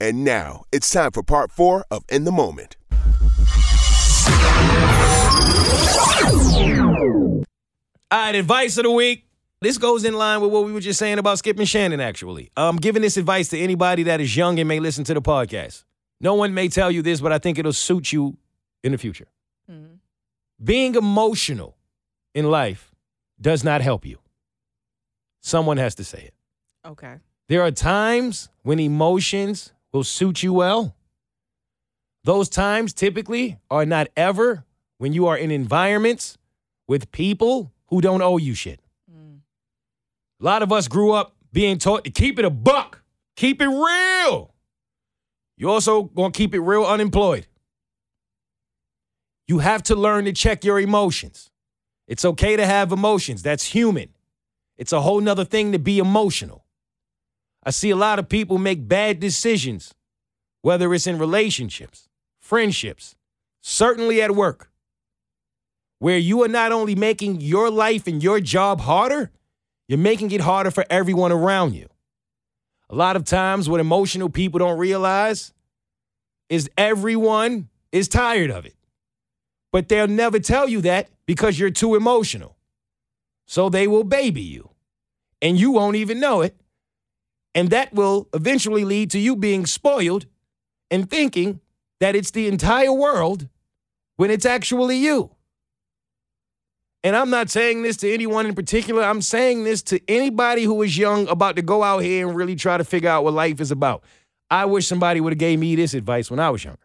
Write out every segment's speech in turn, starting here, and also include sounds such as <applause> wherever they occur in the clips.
And now it's time for part four of In the Moment. All right, advice of the week. This goes in line with what we were just saying about Skip and Shannon, actually. I'm giving this advice to anybody that is young and may listen to the podcast. No one may tell you this, but I think it'll suit you in the future. Mm-hmm. Being emotional in life does not help you. Someone has to say it. Okay. There are times when emotions will suit you well. Those times typically are not ever when you are in environments with people who don't owe you shit. Mm. A lot of us grew up being taught to keep it a buck, keep it real. You also gonna keep it real unemployed. You have to learn to check your emotions. It's okay to have emotions. That's human. It's a whole nother thing to be emotional. I see a lot of people make bad decisions, whether it's in relationships, friendships, certainly at work, where you are not only making your life and your job harder, you're making it harder for everyone around you. A lot of times, what emotional people don't realize is everyone is tired of it. But they'll never tell you that because you're too emotional. So they will baby you, and you won't even know it. And that will eventually lead to you being spoiled and thinking that it's the entire world when it's actually you. And I'm not saying this to anyone in particular. I'm saying this to anybody who is young about to go out here and really try to figure out what life is about. I wish somebody would have gave me this advice when I was younger.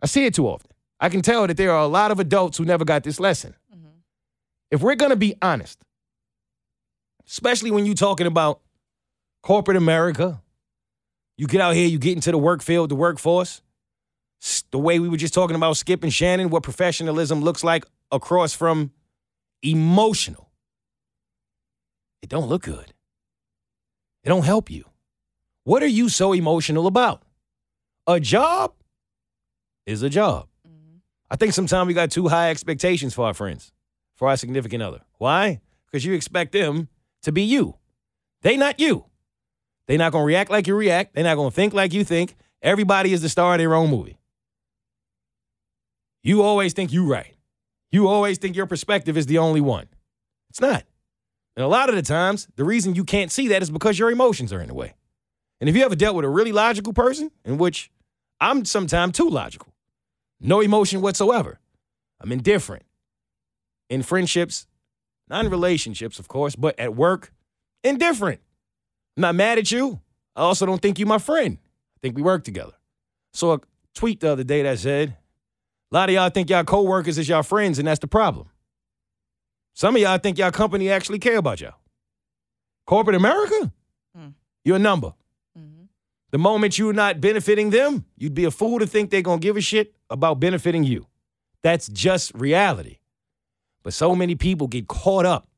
I see it too often. I can tell that there are a lot of adults who never got this lesson. Mm-hmm. If we're going to be honest, especially when you're talking about corporate America, you get out here, you get into the work field, the workforce, the way we were just talking about Skip and Shannon, what professionalism looks like across from emotional. It don't look good. It don't help you. What are you so emotional about? A job is a job. Mm-hmm. I think sometimes we got too high expectations for our friends, for our significant other. Why? Because you expect them to be you. They not you. They not gonna react like you react. They're not gonna think like you think. Everybody is the star of their own movie. You always think you're right. You always think your perspective is the only one. It's not. And a lot of the times, the reason you can't see that is because your emotions are in the way. And if you ever dealt with a really logical person, in which I'm sometimes too logical, no emotion whatsoever, I'm indifferent. In friendships, not in relationships, of course, but at work, indifferent. I'm not mad at you. I also don't think you're my friend. I think we work together. So a tweet the other day that said, a lot of y'all think y'all coworkers is y'all friends, and that's the problem. Some of y'all think y'all company actually care about y'all. Corporate America, mm. you're a number. Mm-hmm. The moment you're not benefiting them, you'd be a fool to think they're gonna give a shit about benefiting you. That's just reality. But so many people get caught up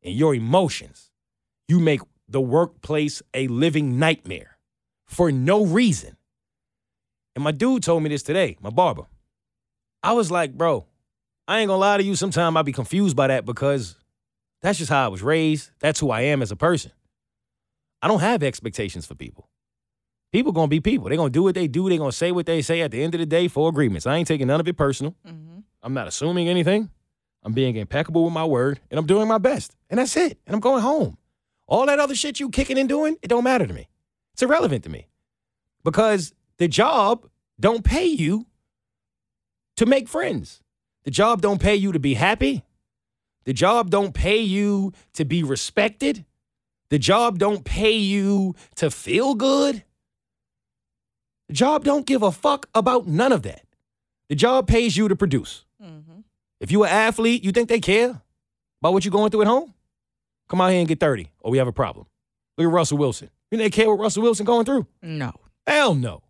in your emotions. You make the workplace a living nightmare for no reason. And my dude told me this today, my barber. I was like, bro, I ain't gonna lie to you. Sometimes I be confused by that because that's just how I was raised. That's who I am as a person. I don't have expectations for people. People gonna be people. They're gonna do what they do. They're gonna say what they say at the end of the day for agreements. I ain't taking none of it personal. Mm-hmm. I'm not assuming anything. I'm being impeccable with my word, and I'm doing my best. And that's it. And I'm going home. All that other shit you kicking and doing, it don't matter to me. It's irrelevant to me. Because the job don't pay you to make friends. The job don't pay you to be happy. The job don't pay you to be respected. The job don't pay you to feel good. The job don't give a fuck about none of that. The job pays you to produce. Mm-hmm. If you're an athlete, you think they care about what you're going through at home? Come out here and get 30, or we have a problem. Look at Russell Wilson. You think they care what Russell Wilson going through? No. Hell no.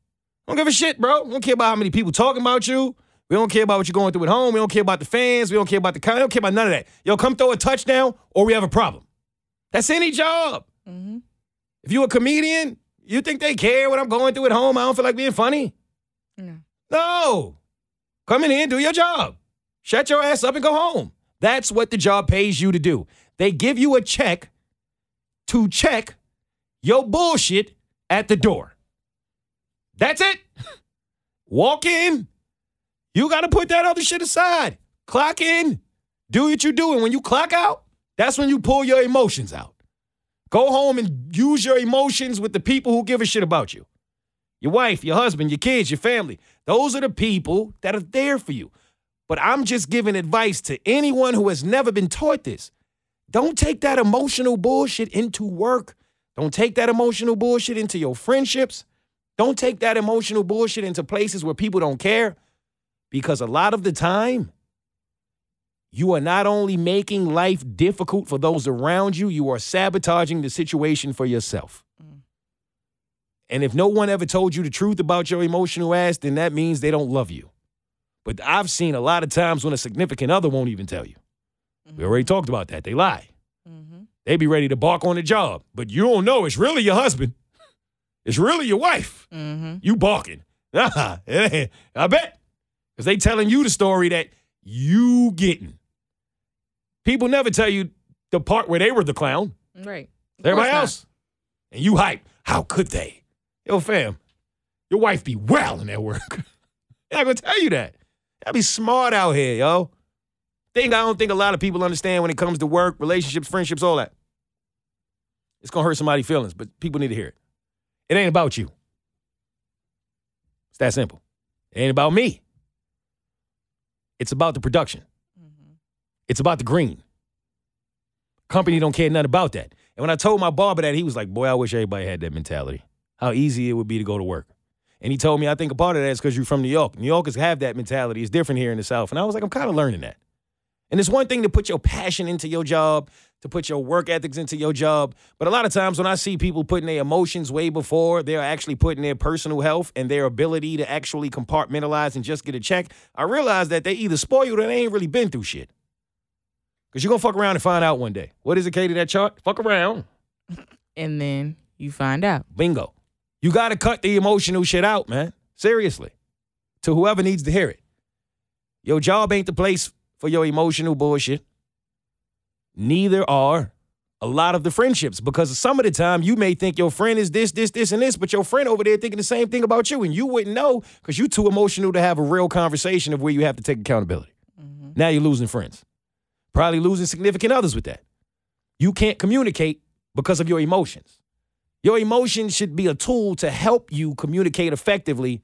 Don't give a shit, bro. We don't care about how many people talking about you. We don't care about what you're going through at home. We don't care about the fans. We don't care about the con- We don't care about none of that. Yo, come throw a touchdown or we have a problem. That's any job. Mm-hmm. If you're a comedian, you think they care what I'm going through at home? I don't feel like being funny. No. No. Come in here and do your job. Shut your ass up and go home. That's what the job pays you to do. They give you a check to check your bullshit at the door. That's it. <laughs> Walk in. You got to put that other shit aside. Clock in. Do what you do. And when you clock out, that's when you pull your emotions out. Go home and use your emotions with the people who give a shit about you your wife, your husband, your kids, your family. Those are the people that are there for you. But I'm just giving advice to anyone who has never been taught this. Don't take that emotional bullshit into work. Don't take that emotional bullshit into your friendships. Don't take that emotional bullshit into places where people don't care. Because a lot of the time, you are not only making life difficult for those around you, you are sabotaging the situation for yourself. Mm. And if no one ever told you the truth about your emotional ass, then that means they don't love you. But I've seen a lot of times when a significant other won't even tell you. We already talked about that. They lie. Mm-hmm. They be ready to bark on the job, but you don't know it's really your husband. It's really your wife. Mm-hmm. You barking. <laughs> Nah, it ain't. I bet. Because they telling you the story that you getting. People never tell you the part where they were the clown. Right. Everybody not. else. And you hype. How could they? Yo, fam, your wife be wilding at work. <laughs> They're not gonna tell you that. Gotta be smart out here, yo. Thing I don't think a lot of people understand when it comes to work, relationships, friendships, all that. It's gonna hurt somebody's feelings, but people need to hear it. It ain't about you. It's that simple. It ain't about me. It's about the production. Mm-hmm. It's about the green. Company don't care nothing about that. And when I told my barber that, he was like, "Boy, I wish everybody had that mentality. How easy it would be to go to work." And he told me, "I think a part of that is because you're from New York. New Yorkers have that mentality. It's different here in the South." And I was like, "I'm kind of learning that." And it's one thing to put your passion into your job, to put your work ethics into your job. But a lot of times when I see people putting their emotions way before they're actually putting their personal health and their ability to actually compartmentalize and just get a check, I realize that they either spoiled or they ain't really been through shit. Because you're going to fuck around and find out one day. What is it, Katie, that chart? Fuck around. <laughs> And then you find out. Bingo. You got to cut the emotional shit out, man. Seriously. To whoever needs to hear it. Your job ain't the place for your emotional bullshit. Neither are a lot of the friendships because some of the time you may think your friend is this, this, this, and this, but your friend over there thinking the same thing about you, and you wouldn't know because you're too emotional to have a real conversation of where you have to take accountability. Mm-hmm. Now you're losing friends. Probably losing significant others with that. You can't communicate because of your emotions. Your emotions should be a tool to help you communicate effectively.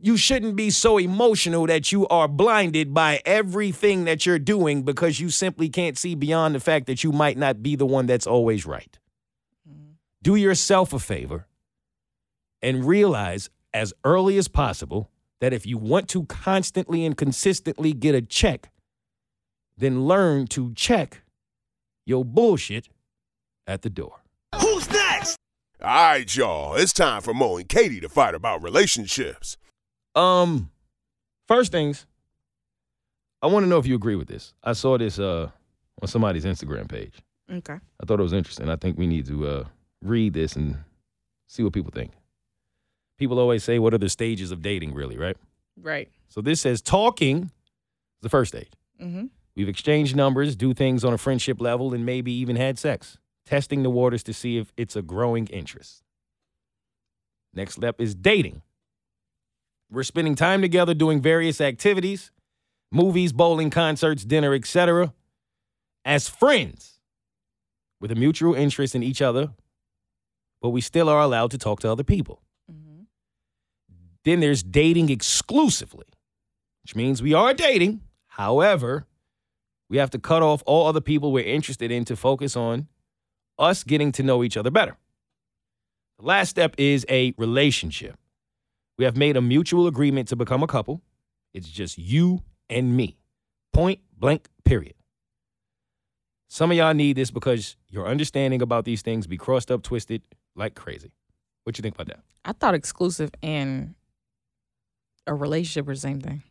You shouldn't be so emotional that you are blinded by everything that you're doing because you simply can't see beyond the fact that you might not be the one that's always right. Mm-hmm. Do yourself a favor and realize as early as possible that if you want to constantly and consistently get a check, then learn to check your bullshit at the door. Who's next? All right, y'all. It's time for Mo and Katie to fight about relationships. Um, first things, I want to know if you agree with this. I saw this uh on somebody's Instagram page. Okay. I thought it was interesting. I think we need to uh read this and see what people think. People always say, "What are the stages of dating?" Really, right? Right. So this says talking is the first stage. Mm-hmm. We've exchanged numbers, do things on a friendship level, and maybe even had sex, testing the waters to see if it's a growing interest. Next step is dating. We're spending time together doing various activities, movies, bowling, concerts, dinner, etc. as friends with a mutual interest in each other, but we still are allowed to talk to other people. Mm-hmm. Then there's dating exclusively, which means we are dating. However, we have to cut off all other people we're interested in to focus on us getting to know each other better. The last step is a relationship. We have made a mutual agreement to become a couple. It's just you and me. Point blank, period. Some of y'all need this because your understanding about these things be crossed up, twisted like crazy. What you think about that? I thought exclusive and a relationship are the same thing.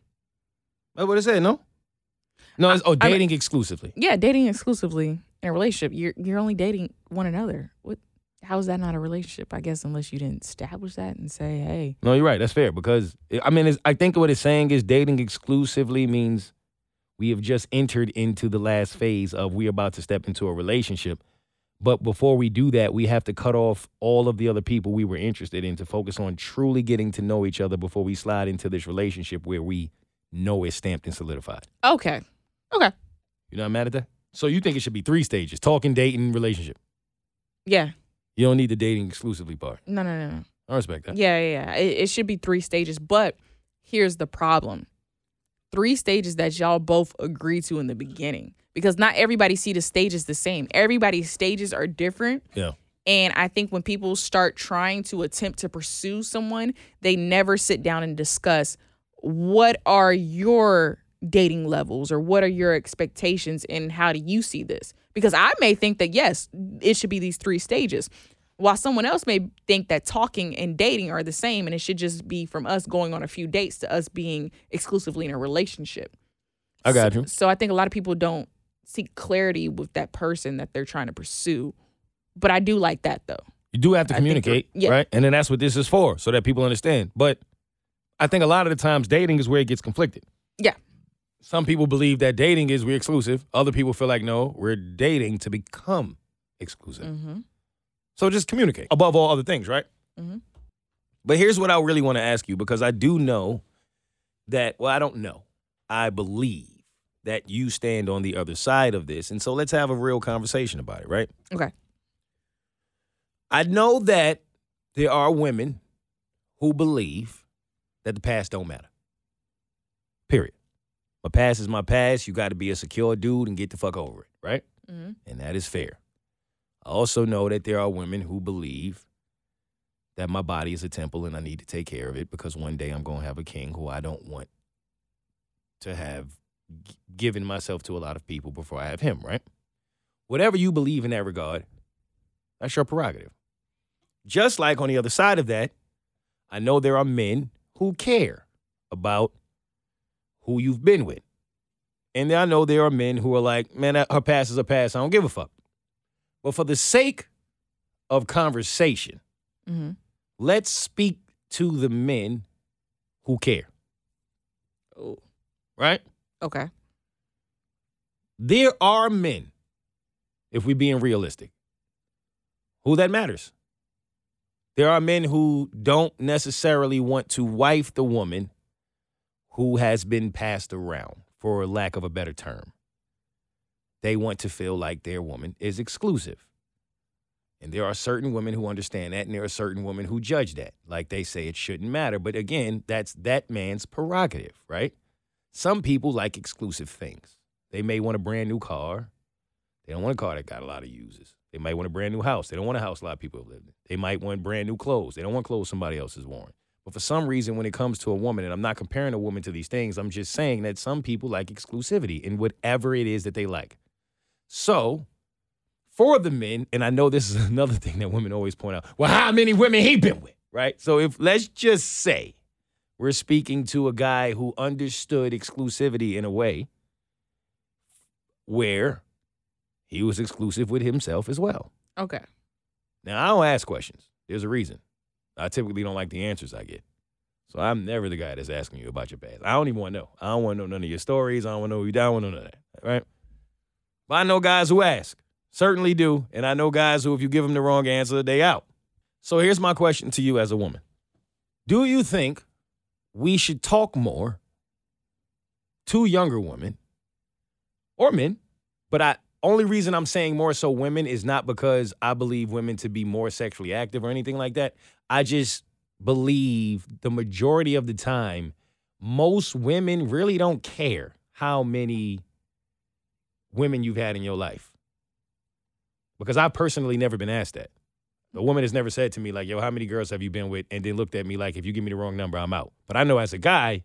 Oh, what is it? Said, no? No, it's, oh, I mean- dating exclusively. Yeah, dating exclusively in a relationship, you're you're only dating one another. What? How is that not a relationship? I guess unless you didn't establish that and say, hey, No, you're right. That's fair because I mean, it's, I think what it's saying is dating exclusively means we have just entered into the last phase of we're about to step into a relationship. But before we do that, we have to cut off all of the other people we were interested in to focus on truly getting to know each other before we slide into this relationship where we know it's stamped and solidified. okay, okay, You're not mad at that? So you think it should be three stages: talking, dating, relationship. yeah, You don't need the dating exclusively part. no, no, no, no. I respect that. Yeah, yeah, yeah. It, it should be three stages. But here's the problem: three stages that y'all both agree to in the beginning, because not everybody see the stages the same. Everybody's stages are different. Yeah. And I think when people start trying to attempt to pursue someone, they never sit down and discuss what are your dating levels or what are your expectations and how do you see this? Because I may think that yes, it should be these three stages. While someone else may think that talking and dating are the same and it should just be from us going on a few dates to us being exclusively in a relationship. I got So- you. So I think a lot of people don't seek clarity with that person that they're trying to pursue. But I do like that though. You do have to communicate, yeah. right? And then that's what this is for, so that people understand. But I think a lot of the times dating is where it gets conflicted. Yeah. Some people believe that dating is we're exclusive. Other people feel like no, we're dating to become exclusive. Mm-hmm. So just communicate above all other things, right? Mhm. But here's what I really want to ask you because I do know that, well, I don't know. I believe that you stand on the other side of this. And so let's have a real conversation about it, right? Okay. I know that there are women who believe that the past don't matter. Period. My past is my past. You got to be a secure dude and get the fuck over it, right? Mm-hmm. And that is fair. I also know that there are women who believe that my body is a temple and I need to take care of it because one day I'm going to have a king who I don't want to have given myself to a lot of people before I have him, right? Whatever you believe in that regard, that's your prerogative. Just like on the other side of that, I know there are men who care about who you've been with. And I know there are men who are like, man, her past is a past. I don't give a fuck. But for the sake of conversation, Mm-hmm. let's speak to the men who care, Oh. right? Okay. There are men, if we're being realistic, who that matters. There are men who don't necessarily want to wife the woman who has been passed around, for lack of a better term. They want to feel like their woman is exclusive. And there are certain women who understand that, and there are certain women who judge that. Like they say it shouldn't matter. But again, that's that man's prerogative, right? Some people like exclusive things. They may want a brand new car. They don't want a car that got a lot of uses. They might want a brand new house. They don't want a house a lot of people have lived in. They might want brand new clothes. They don't want clothes somebody else is worn. But for some reason, when it comes to a woman, and I'm not comparing a woman to these things, I'm just saying that some people like exclusivity in whatever it is that they like. So, for the men, and I know this is <laughs> another thing that women always point out. Well, how many women he been with, right? So if let's just say we're speaking to a guy who understood exclusivity in a way where he was exclusive with himself as well. Okay. Now, I don't ask questions. There's a reason. I typically don't like the answers I get. So I'm never the guy that's asking you about your past. I don't even want to know. I don't want to know none of your stories. I don't want to know you down. I don't want to know that. Right? But I know guys who ask. Certainly do. And I know guys who, if you give them the wrong answer, they out. So here's my question to you as a woman. Do you think we should talk more to younger women or men? But I only reason I'm saying more so women is not because I believe women to be more sexually active or anything like that. I just believe the majority of the time, most women really don't care how many women you've had in your life. Because I've personally never been asked that. A woman has never said to me, like, yo, how many girls have you been with? And then looked at me like, if you give me the wrong number, I'm out. But I know as a guy,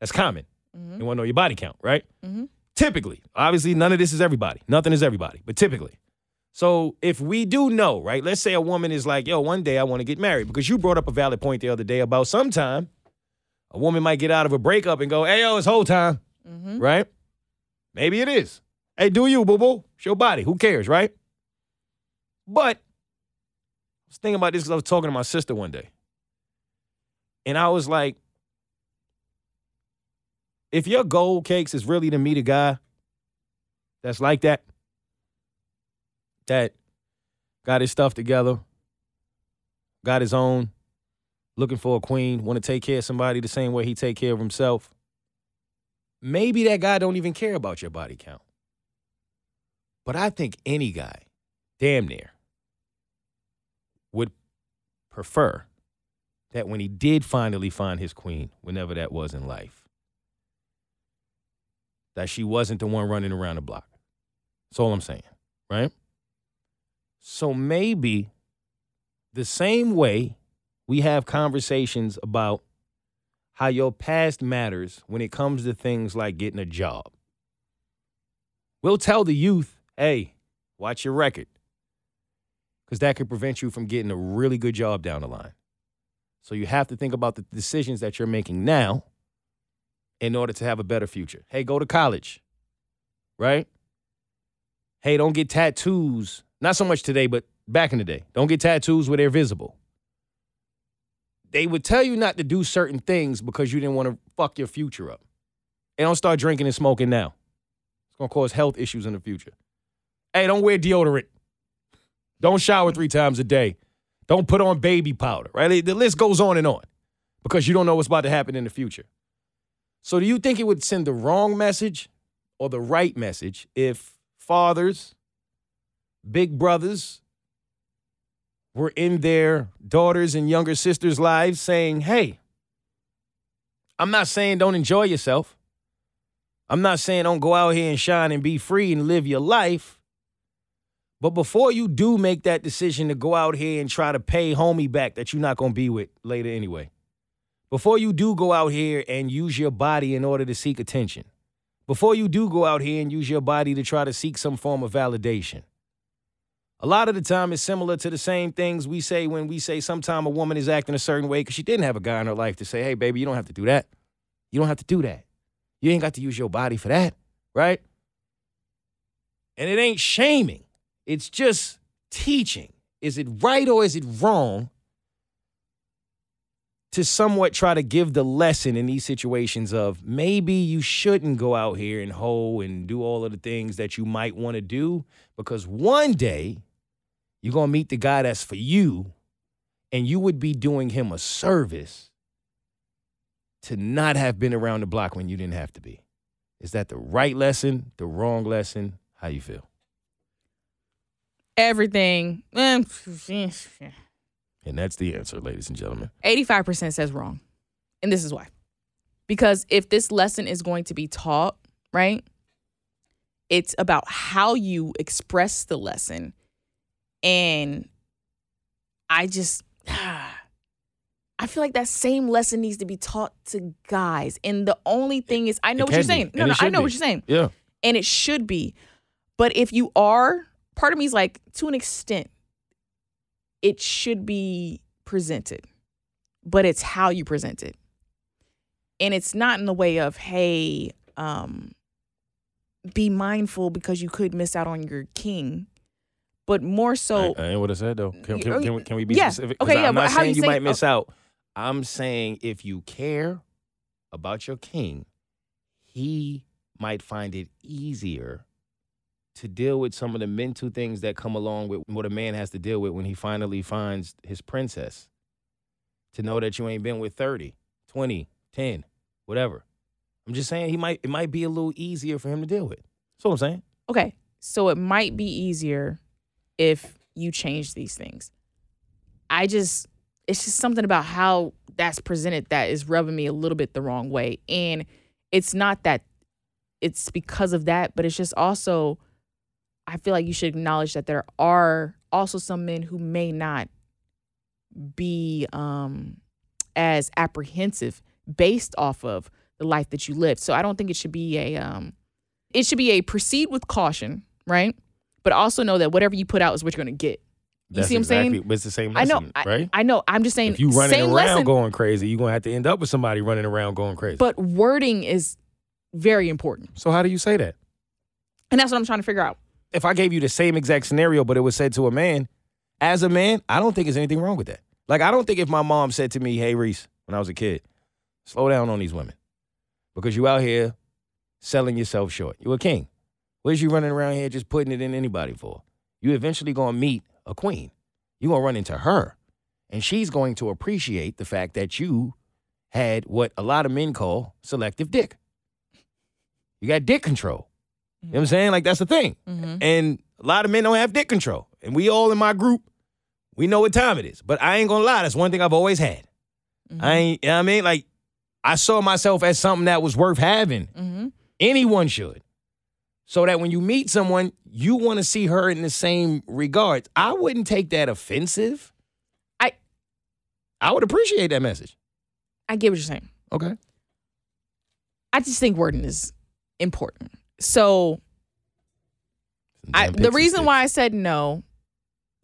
that's common. Mhm. You want to know your body count, right? Mhm. Typically. Obviously, none of this is everybody. Nothing is everybody, but typically. So if we do know, right? Let's say a woman is like, yo, one day I want to get married. Because you brought up a valid point the other day about sometime a woman might get out of a breakup and go, hey, yo, it's whole time, Mhm. right? Maybe it is. Hey, do you, boo boo? It's your body. Who cares, right? But I was thinking about this because I was talking to my sister one day. And I was like, if your gold cakes is really to meet a guy that's like that, that got his stuff together, got his own, looking for a queen, want to take care of somebody the same way he take care of himself, maybe that guy don't even care about your body count. But I think any guy, damn near, would prefer that when he did finally find his queen, whenever that was in life, that she wasn't the one running around the block. That's all I'm saying, right? So maybe the same way we have conversations about how your past matters when it comes to things like getting a job. We'll tell the youth, hey, watch your record. Because that could prevent you from getting a really good job down the line. So you have to think about the decisions that you're making now in order to have a better future. Hey, go to college, right? Hey, don't get tattoos. Not so much today, but back in the day. Don't get tattoos where they're visible. They would tell you not to do certain things because you didn't want to fuck your future up. And don't start drinking and smoking now. It's going to cause health issues in the future. Hey, don't wear deodorant. Don't shower three times a day. Don't put on baby powder, right? The list goes on and on because you don't know what's about to happen in the future. So, do you think it would send the wrong message or the right message if fathers, big brothers, were in their daughters and younger sisters' lives saying, hey, I'm not saying don't enjoy yourself. I'm not saying don't go out here and shine and be free and live your life. But before you do make that decision to go out here and try to pay homie back that you're not going to be with later anyway, before you do go out here and use your body in order to seek attention, before you do go out here and use your body to try to seek some form of validation, a lot of the time it's similar to the same things we say when we say sometime a woman is acting a certain way because she didn't have a guy in her life to say, hey, baby, you don't have to do that. You don't have to do that. You ain't got to use your body for that, right? And it ain't shaming, it's just teaching. Is it right or is it wrong to somewhat try to give the lesson in these situations of maybe you shouldn't go out here and hoe and do all of the things that you might want to do because one day you're going to meet the guy that's for you and you would be doing him a service to not have been around the block when you didn't have to be. Is that the right lesson, the wrong lesson? How you feel? Everything. <laughs> And that's the answer, ladies and gentlemen. 85% says wrong. And this is why. Because if this lesson is going to be taught, right? It's about how you express the lesson. And I just <sighs> I feel like that same lesson needs to be taught to guys. And the only thing is I know what you're be, saying. No, and no, I know be. what you're saying. Yeah. And it should be. But if you are, part of me is like, to an extent, it should be presented, but it's how you present it. And it's not in the way of, hey, um, be mindful because you could miss out on your king, but more so, I, I ain't what I said though. Can, can, Oh, can, we- can we be yeah. specific? Okay, yeah, I'm not saying you you might miss out. I'm saying if you care about your king, he might find it easier to deal with some of the mental things that come along with what a man has to deal with when he finally finds his princess. To know that you ain't been with 30, 20, 10, whatever. I'm just saying he might it might be a little easier for him to deal with. That's what I'm saying. okay, so it might be easier if you change these things. I just, it's just something about how that's presented that is rubbing me a little bit the wrong way. And it's not that it's because of that, but it's just also I feel like you should acknowledge that there are also some men who may not be um as apprehensive based off of the life that you lived. So I don't think it should be a um it should be a proceed with caution, right? But also know that whatever you put out is what you're gonna get. You That's see what I'm saying? exactly- It's the same I know, lesson, I, right? I know. I'm just saying. if you running around lesson, going crazy, you're gonna have to end up with somebody running around going crazy. but wording is very important, so how do you say that? and that's what I'm trying to figure out. If I gave you the same exact scenario, but it was said to a man, as a man, I don't think there's anything wrong with that. Like I don't think if my mom said to me, "Hey Reese," when I was a kid, slow down on these women because you out here selling yourself short. You a king. What is you running around here just putting it in anybody for? You eventually gonna meet a queen. You gonna run into her, and she's going to appreciate the fact that you had what a lot of men call selective dick. You got dick control. You know what I'm saying? Like that's the thing. Mm-hmm. And a lot of men don't have dick control. And we all in my group, we know what time it is. But I ain't gonna lie, that's one thing I've always had. Mm-hmm. I ain't, you know what I mean? Like, I saw myself as something that was worth having. Mm-hmm. Anyone should. So that when you meet someone, you want to see her in the same regards. I wouldn't take that offensive. I- I would appreciate that message. I get what you're saying. Okay. I just think wording is important. So I, the reason why I said no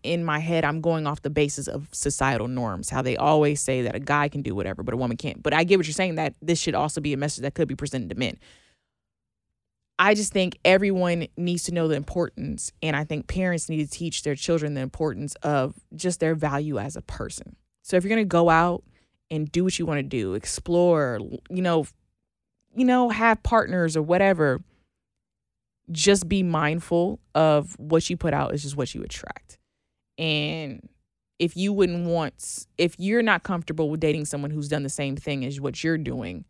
in my head, I'm going off the basis of societal norms, how they always say that a guy can do whatever, but a woman can't. But I get what you're saying that this should also be a message that could be presented to men. I just think everyone needs to know the importance, and I think parents need to teach their children the importance of just their value as a person. So if you're gonna go out and do what you want to do, explore, you know, you know, have partners or whatever, just be mindful of what you put out is just what you attract. And if you wouldn't want, if you're not comfortable with dating someone who's done the same thing as what you're doing,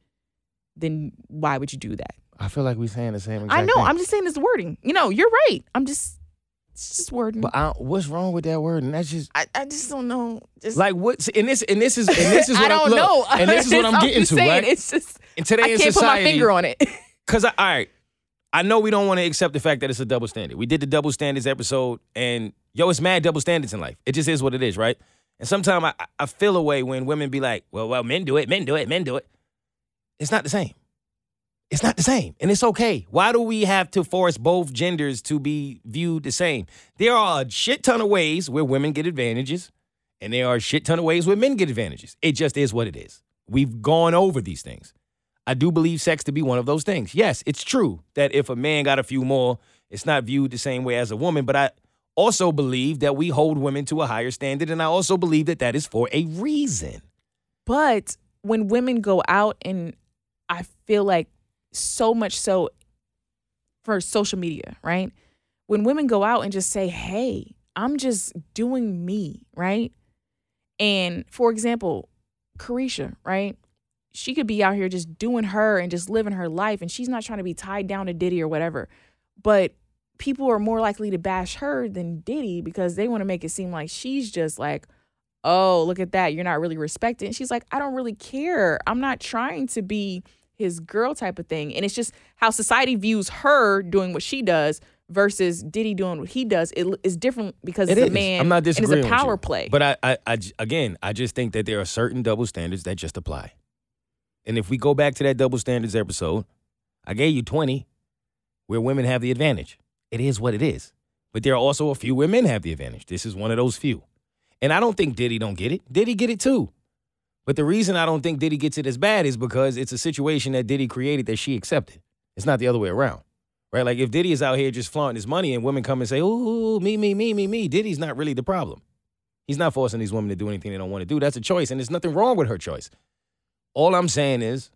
then why would you do that? I feel like we're saying the same I know. thing. I'm just saying this wording. You know, you're right. I'm just, it's just wording. But I, what's wrong with that word? And that's just I, I just don't know. Just, like what and this and this is and this is <laughs> what I don't I'm, look, know. And this is what <laughs> I'm getting just to, saying, right? It's just And today I in can't society, put my finger on it. <laughs> Cause I, all right, I know we don't want to accept the fact that it's a double standard. We did the double standards episode, and yo, it's mad double standards in life. It just is what it is, right? And sometimes I, I feel a way when women be like, "Well, well, men do it, men do it, men do it." It's not the same. It's not the same, and it's okay. Why do we have to force both genders to be viewed the same? There are a shit ton of ways where women get advantages, and there are a shit ton of ways where men get advantages. It just is what it is. We've gone over these things. I do believe sex to be one of those things. Yes, it's true that if a man got a few more, it's not viewed the same way as a woman, but I also believe that we hold women to a higher standard, and I also believe that that is for a reason. But when women go out and I feel like so much so for social media, right? When women go out and just say, "Hey, I'm just doing me," right? And for example, Caresha, right? She could be out here just doing her and just living her life, and she's not trying to be tied down to Diddy or whatever. But people are more likely to bash her than Diddy because they want to make it seem like she's just like, oh, look at that. You're not really respected. And she's like, I don't really care. I'm not trying to be his girl type of thing. And it's just how society views her doing what she does versus Diddy doing what he does. It is different because It it's is. a man I'm not disagreeing. it's a power play. But I, I, again, I just think that there are certain double standards that just apply. And if we go back to that double standards episode, I gave you 20 where women have the advantage. It is what it is. But there are also a few where men have the advantage. This is one of those few. And I don't think Diddy don't get it. Diddy get it too. But the reason I don't think Diddy gets it as bad is because it's a situation that Diddy created that she accepted. It's not the other way around. Right? Like if Diddy is out here just flaunting his money and women come and say, ooh, me, me, me, me, me, Diddy's not really the problem. He's not forcing these women to do anything they don't want to do. That's a choice, and there's nothing wrong with her choice. All I'm saying is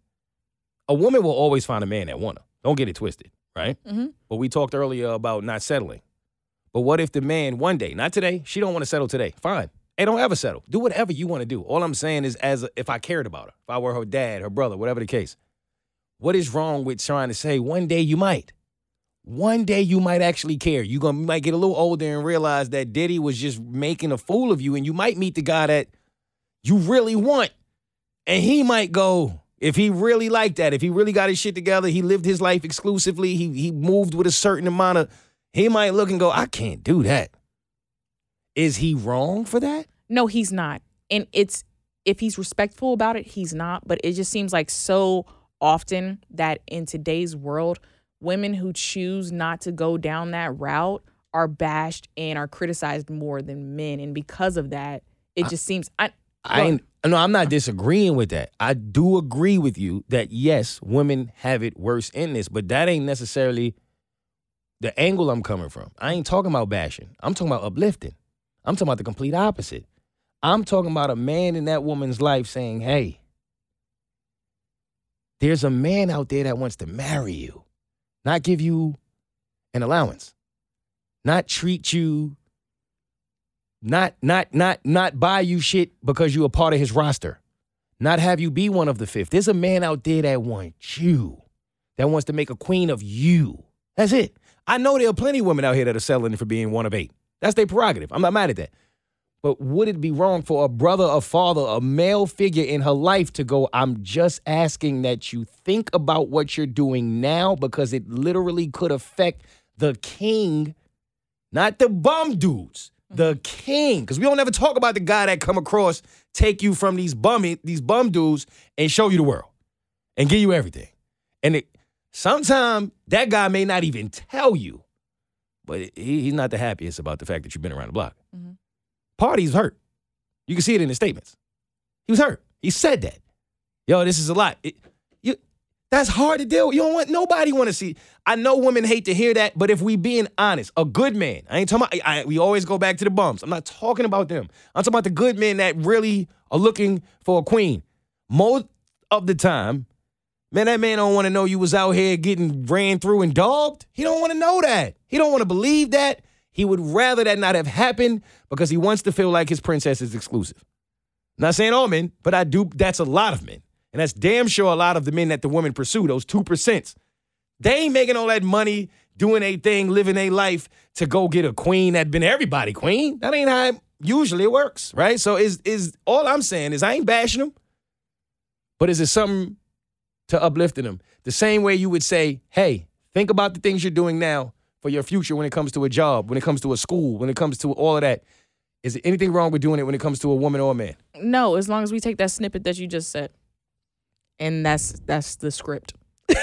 a woman will always find a man that want her. Don't get it twisted, right? Mhm. But we talked earlier about not settling. But what if the man one day, not today, she don't want to settle today? Fine. Hey, don't ever settle. Do whatever you want to do. All I'm saying is, as a, if I cared about her, if I were her dad, her brother, whatever the case, what is wrong with trying to say one day you might? One day you might actually care. You gonna you might get a little older and realize that Diddy was just making a fool of you, and you might meet the guy that you really want. And he might go, if he really liked that, if he really got his shit together, he lived his life exclusively, he he moved with a certain amount of, he might look and go, I can't do that. Is he wrong for that? No, he's not. And it's if he's respectful about it, he's not. But it just seems like so often that in today's world, women who choose not to go down that route are bashed and are criticized more than men. And because of that, it just seems I I ain't, no, I'm not disagreeing with that. I do agree with you that yes, women have it worse in this, but that ain't necessarily the angle I'm coming from. I ain't talking about bashing. I'm talking about uplifting. I'm talking about the complete opposite. I'm talking about a man in that woman's life saying, hey, there's a man out there that wants to marry you, not give you an allowance, not treat you, not not not not buy you shit because you a part of his roster, not have you be one of the fifth. There's a man out there that wants you, that wants to make a queen of you. That's it. I know there are plenty of women out here that are selling for being one of eight. That's their prerogative. I'm not mad at that. But would it be wrong for a brother, a father, a male figure in her life to go, I'm just asking that you think about what you're doing now because it literally could affect the king, not the bum dudes, the king. Because we don't ever talk about the guy that come across, take you from these bum, these bum dudes and show you the world and give you everything. And it, sometimes that guy may not even tell you, but he, he's not the happiest about the fact that you've been around the block. Mm-hmm. Party's hurt. You can see it in his statements. He was hurt. He said that. Yo, this is a lot. It- that's hard to deal with. You don't want nobody want to see. I know women hate to hear that, but if we being honest, a good man. I ain't talking about. I, we always go back to the bums. I'm not talking about them. I'm talking about the good men that really are looking for a queen. Most of the time, man, that man don't want to know you was out here getting ran through and dogged. He don't want to know that. He don't want to believe that. He would rather that not have happened because he wants to feel like his princess is exclusive. Not saying all men, but I do. That's a lot of men, and that's damn sure a lot of the men that the women pursue. Those two percent, they ain't making all that money doing a thing, living a life to go get a queen that been everybody queen. That ain't how it usually works, right? So is is all I'm saying is I ain't bashing them, but is it something to uplifting them? The same way you would say, hey, think about the things you're doing now for your future when it comes to a job, when it comes to a school, when it comes to all of that. Is there anything wrong with doing it when it comes to a woman or a man? no, as long as we take that snippet that you just said. And that's that's the script. <laughs>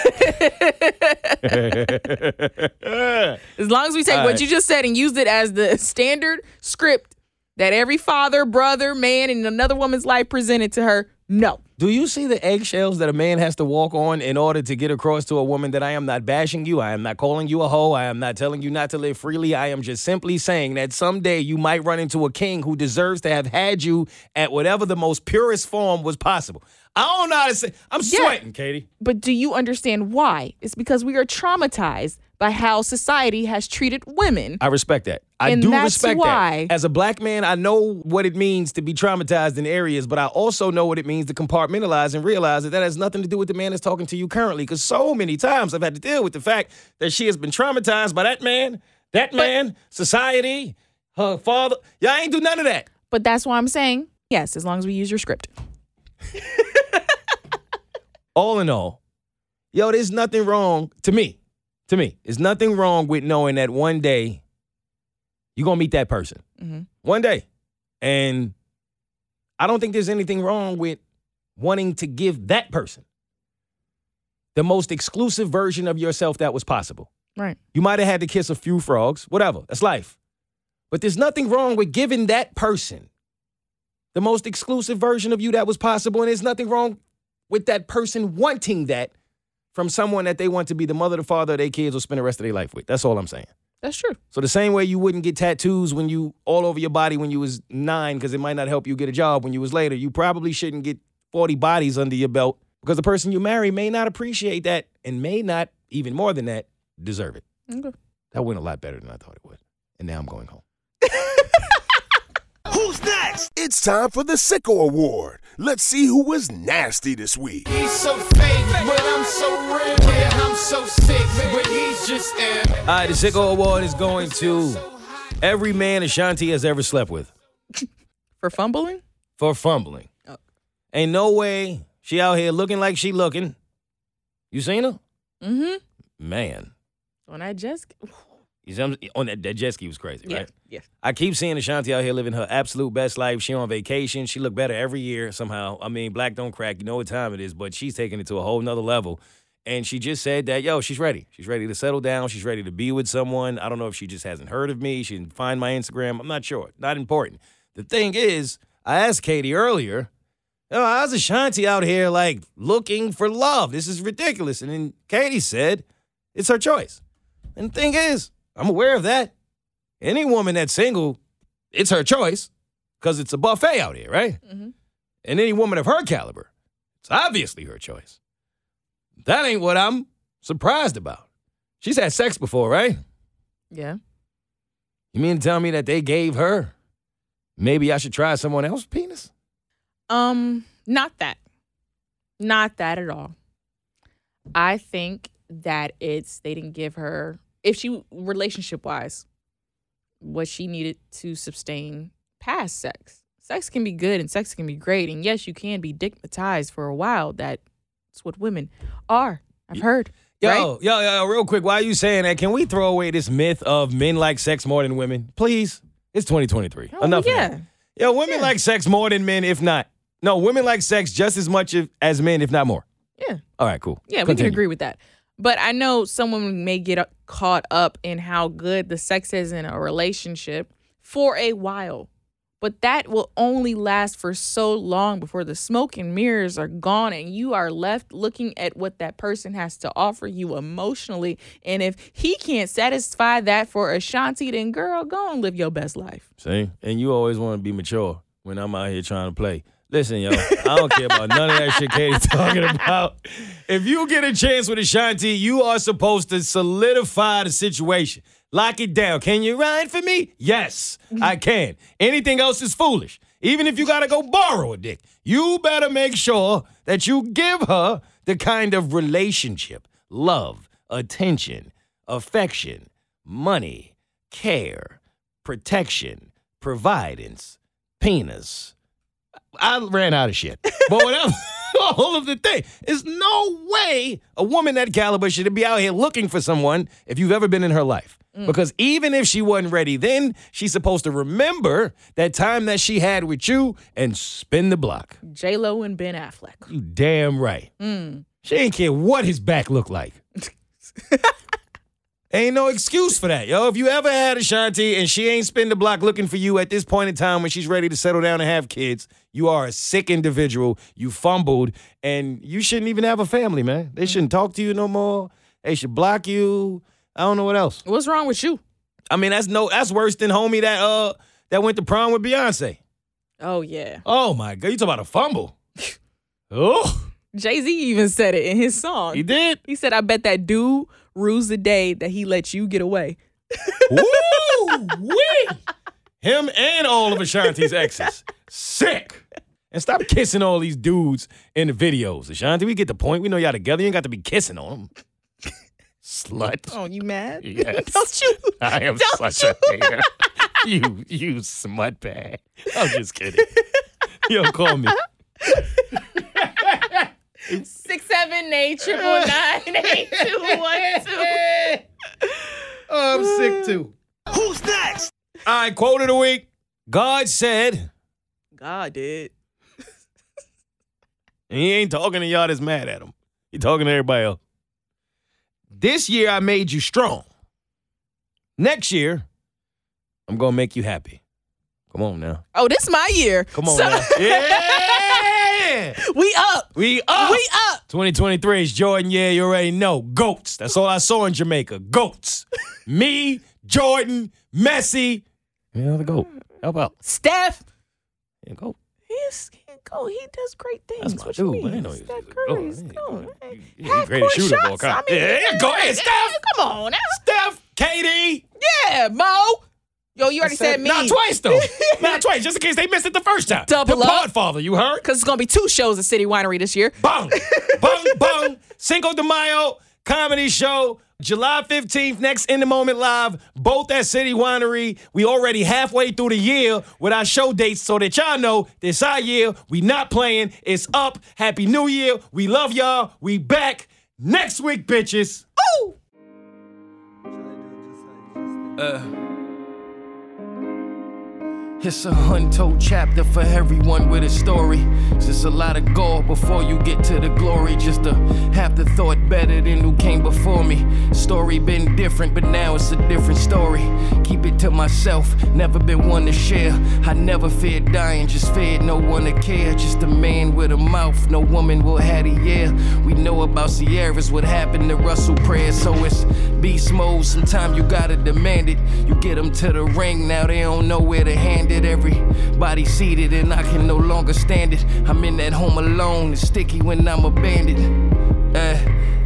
As long as we take All what right. you just said and use it as the standard script that every father, brother, man in another woman's life presented to her, no. Do you see the eggshells that a man has to walk on in order to get across to a woman that I am not bashing you? I am not calling you a hoe. I am not telling you not to live freely. I am just simply saying that someday you might run into a king who deserves to have had you at whatever the most purest form was possible. I don't know how to say. I'm Yeah. sweating, Katie. But do you understand why? It's because we are traumatized by how society has treated women. I respect that. I And do that's respect why- that. As a black man, I know what it means to be traumatized in areas, but I also know what it means to compartmentalize and realize that that has nothing to do with the man that's talking to you currently. Because so many times I've had to deal with the fact that she has been traumatized by that man, that man, society, her father. Y'all ain't do none of that. But that's why I'm saying, yes, as long as we use your script. <laughs> all in all, yo, there's nothing wrong to me. To me, there's nothing wrong with knowing that one day you're gonna meet that person. Mhm. One day. And I don't think there's anything wrong with wanting to give that person the most exclusive version of yourself that was possible. Right. You might have had to kiss a few frogs, whatever. That's life. But there's nothing wrong with giving that person the most exclusive version of you that was possible. And there's nothing wrong with that person wanting that from someone that they want to be the mother, the father of their kids or spend the rest of their life with. That's all I'm saying. That's true. So the same way you wouldn't get tattoos when you all over your body when you was nine because it might not help you get a job when you was later, you probably shouldn't get 40 bodies under your belt because the person you marry may not appreciate that and may not, even more than that, deserve it. Okay. That went a lot better than I thought it would. And now I'm going home. <laughs> Who's next? It's time for the Sicko Award. Let's see who was nasty this week. He's so fake, but I'm so real. Yeah, I'm so sick, but he's just ill. All right, the Sicko Award is going to every man Ashanti has ever slept with. <laughs> For fumbling? for fumbling. Ain't no way she out here looking like she looking. You seen her? Mm-hmm. Man. On that just You see on that, that jet ski was crazy, yeah, right? yeah. I keep seeing Ashanti out here living her absolute best life. She on vacation. She look better every year somehow. I mean, black don't crack. You know what time it is, but she's taking it to a whole nother level. And she just said that, yo, she's ready. She's ready to settle down. She's ready to be with someone. I don't know if she just hasn't heard of me. She didn't find my Instagram. I'm not sure. Not important. The thing is, I asked Katie earlier, yo, how's Ashanti out here like looking for love? This is ridiculous. And then Katie said, it's her choice. And the thing is, I'm aware of that. Any woman that's single, it's her choice because it's a buffet out here, right? Mhm. And any woman of her caliber, it's obviously her choice. That ain't what I'm surprised about. She's had sex before, right? Yeah. You mean to tell me that they gave her? Maybe I should try someone else's penis? Um, not that. Not that at all. I think that it's they didn't give her if she relationship wise what she needed to sustain past sex. Sex can be good and sex can be great. And yes, you can be digmatized for a while. That's what women are. I've heard. Yo, right? yo, yo, real quick, why are you saying that? Can we throw away this myth of men like sex more than women? Please. It's 2023. Oh, Enough of yeah. Yo, women Yeah. like sex more than men, if not. No, women like sex just as much if- as men, if not more. Yeah. All right, cool. Yeah, we can agree with that. But I know someone may get uh, caught up in how good the sex is in a relationship for a while. But that will only last for so long before the smoke and mirrors are gone and you are left looking at what that person has to offer you emotionally. And if he can't satisfy that for Ashanti, then girl, go and live your best life. See? And you always want to be mature when I'm out here trying to play. Listen, yo, I don't care about none of that shit Katie's <laughs> talking about. If you get a chance with Ashanti, you are supposed to solidify the situation. Lock it down. Can you ride for me? Yes, I <laughs> can. Anything else is foolish. Even if you gotta go borrow a dick, you better make sure that you give her the kind of relationship, love, attention, affection, money, care, protection, providence, penis. I ran out of shit. But whatever, <laughs> all of the thing. There's no way a woman that caliber should be out here looking for someone if you've ever been in her life. Mm. Because even if she wasn't ready then, she's supposed to remember that time that she had with you and spin the block. J Lo and Ben Affleck. You damn right. Mm. She ain't care what his back looked like. <laughs> ain't no excuse for that, yo. If you ever had a Ashanti and she ain't spin the block looking for you at this point in time when she's ready to settle down and have kids, you are a sick individual. You fumbled, and you shouldn't even have a family, man. They shouldn't talk to you no more. They should block you. I don't know what else. What's wrong with you? I mean, that's no, that's worse than homie that uh that went to prom with Beyonce. Oh, yeah. Oh my god, you talk about a fumble. <laughs> oh, Jay Z even said it in his song. he did. He said, I bet that dude rules the day that he lets you get away. <laughs> Woo! Wee! Him and all of Ashanti's exes. Sick. And stop kissing all these dudes in the videos. Ashanti, we get the point. We know y'all together. You ain't got to be kissing on them. Slut. Oh, you mad? <laughs> Yes. Don't you? I am Don't such a hater. <laughs> You, you smut bag. I'm just kidding. Yo, call me. Six seven eight triple nine eight two one two. <laughs> Oh, I'm sick too. Who's next? All right, quote of the week. God said, God did. And he ain't talking to y'all that's mad at him. He talking to everybody else. This year I made you strong. Next year, I'm gonna make you happy. Come on now. Oh, this my year. Come on So- now. <laughs> Yeah. we up. We up. We up. 2023 is Jordan. Yeah, you already know. Goats. That's all I saw in Jamaica. Goats. <laughs> Me, Jordan, Messi. Yeah, the goat. Help out. Steph. Yeah, goat. He's he go. Oh, he does great things. That's my what dude. you man. I know Steph Curry is goat. going. He- he- he greatest shooter of all time. I mean, yeah, yeah, go ahead, Steph. Come on now. Steph, Katie. Yeah, Mo. Yo, you already said me. Not twice though. <laughs> Not twice, just in case they missed it the first time. Double the up. Podfather, you heard? Because it's gonna be two shows at City Winery this year. Bang, bang, bang. <laughs> Cinco de Mayo. comedy show. July 15th, next In the Moment Live, both at City Winery. We already halfway through the year with our show dates so that y'all know this our year. We not playing. It's up. Happy New Year. We love y'all. We back next week, bitches. Ooh! Uh, it's a untold chapter for everyone with a story. It's a lot of gore before you get to the glory. Just the thought better than who came before me. Story been different, but now it's a different story. Keep it to myself, never been one to share. I never feared dying, just feared no one to care. Just a man with a mouth, no woman will have it, yeah. We know about Sierras, what happened to Russell Prayers, so it's beast mode. Sometimes you gotta demand it. You get them to the ring, now they don't know where to hand it. Everybody seated, and I can no longer stand it. I'm in that home alone, it's sticky when I'm abandoned. Uh,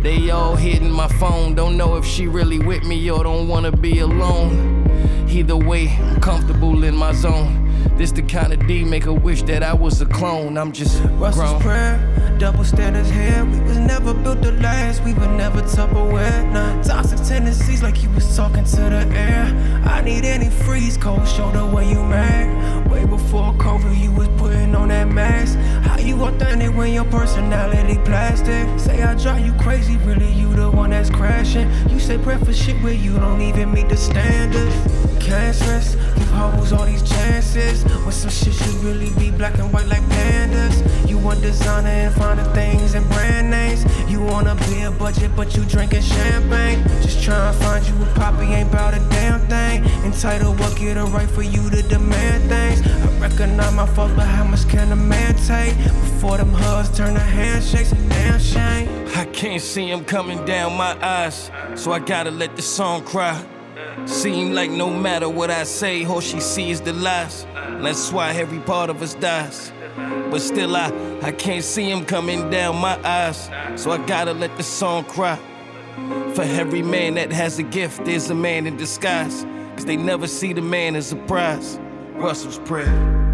they all hitting my phone, don't know if she really with me or don't wanna be alone. Either way, I'm comfortable in my zone. This the kind of D make a wish that I was a clone. I'm just Russell's grown. prayer, double standards here. We was never built to last, we were never Tupperware. Nah, toxic tendencies like you was talking to the air. I need any freeze, cold shoulder when you mad. Way before COVID, you was putting on that mask. How you authentic when your personality plastic? Say I drive you crazy, really you the one that's crashing. You say prayer for shit where you don't even meet the standards. Cancerous, hoes all these chances. When some shit should really be black and white like pandas. You want designer and finer things and brand names. You wanna be a budget, but you drinking champagne. Just trying to find you a poppy, ain't bout a damn thing. Entitled, what get a right for you to demand things? I recognize my fault, but how much can a man take? Before them hugs turn to handshakes, damn shame. I can't see him coming down my eyes, so I gotta let the song cry. Seem like no matter what I say, all she sees the lies. That's why every part of us dies. But still, I, I can't see him coming down my eyes, so I gotta let the song cry. For every man that has a gift, there's a man in disguise. Cause they never see the man as a prize. Russell's prayer.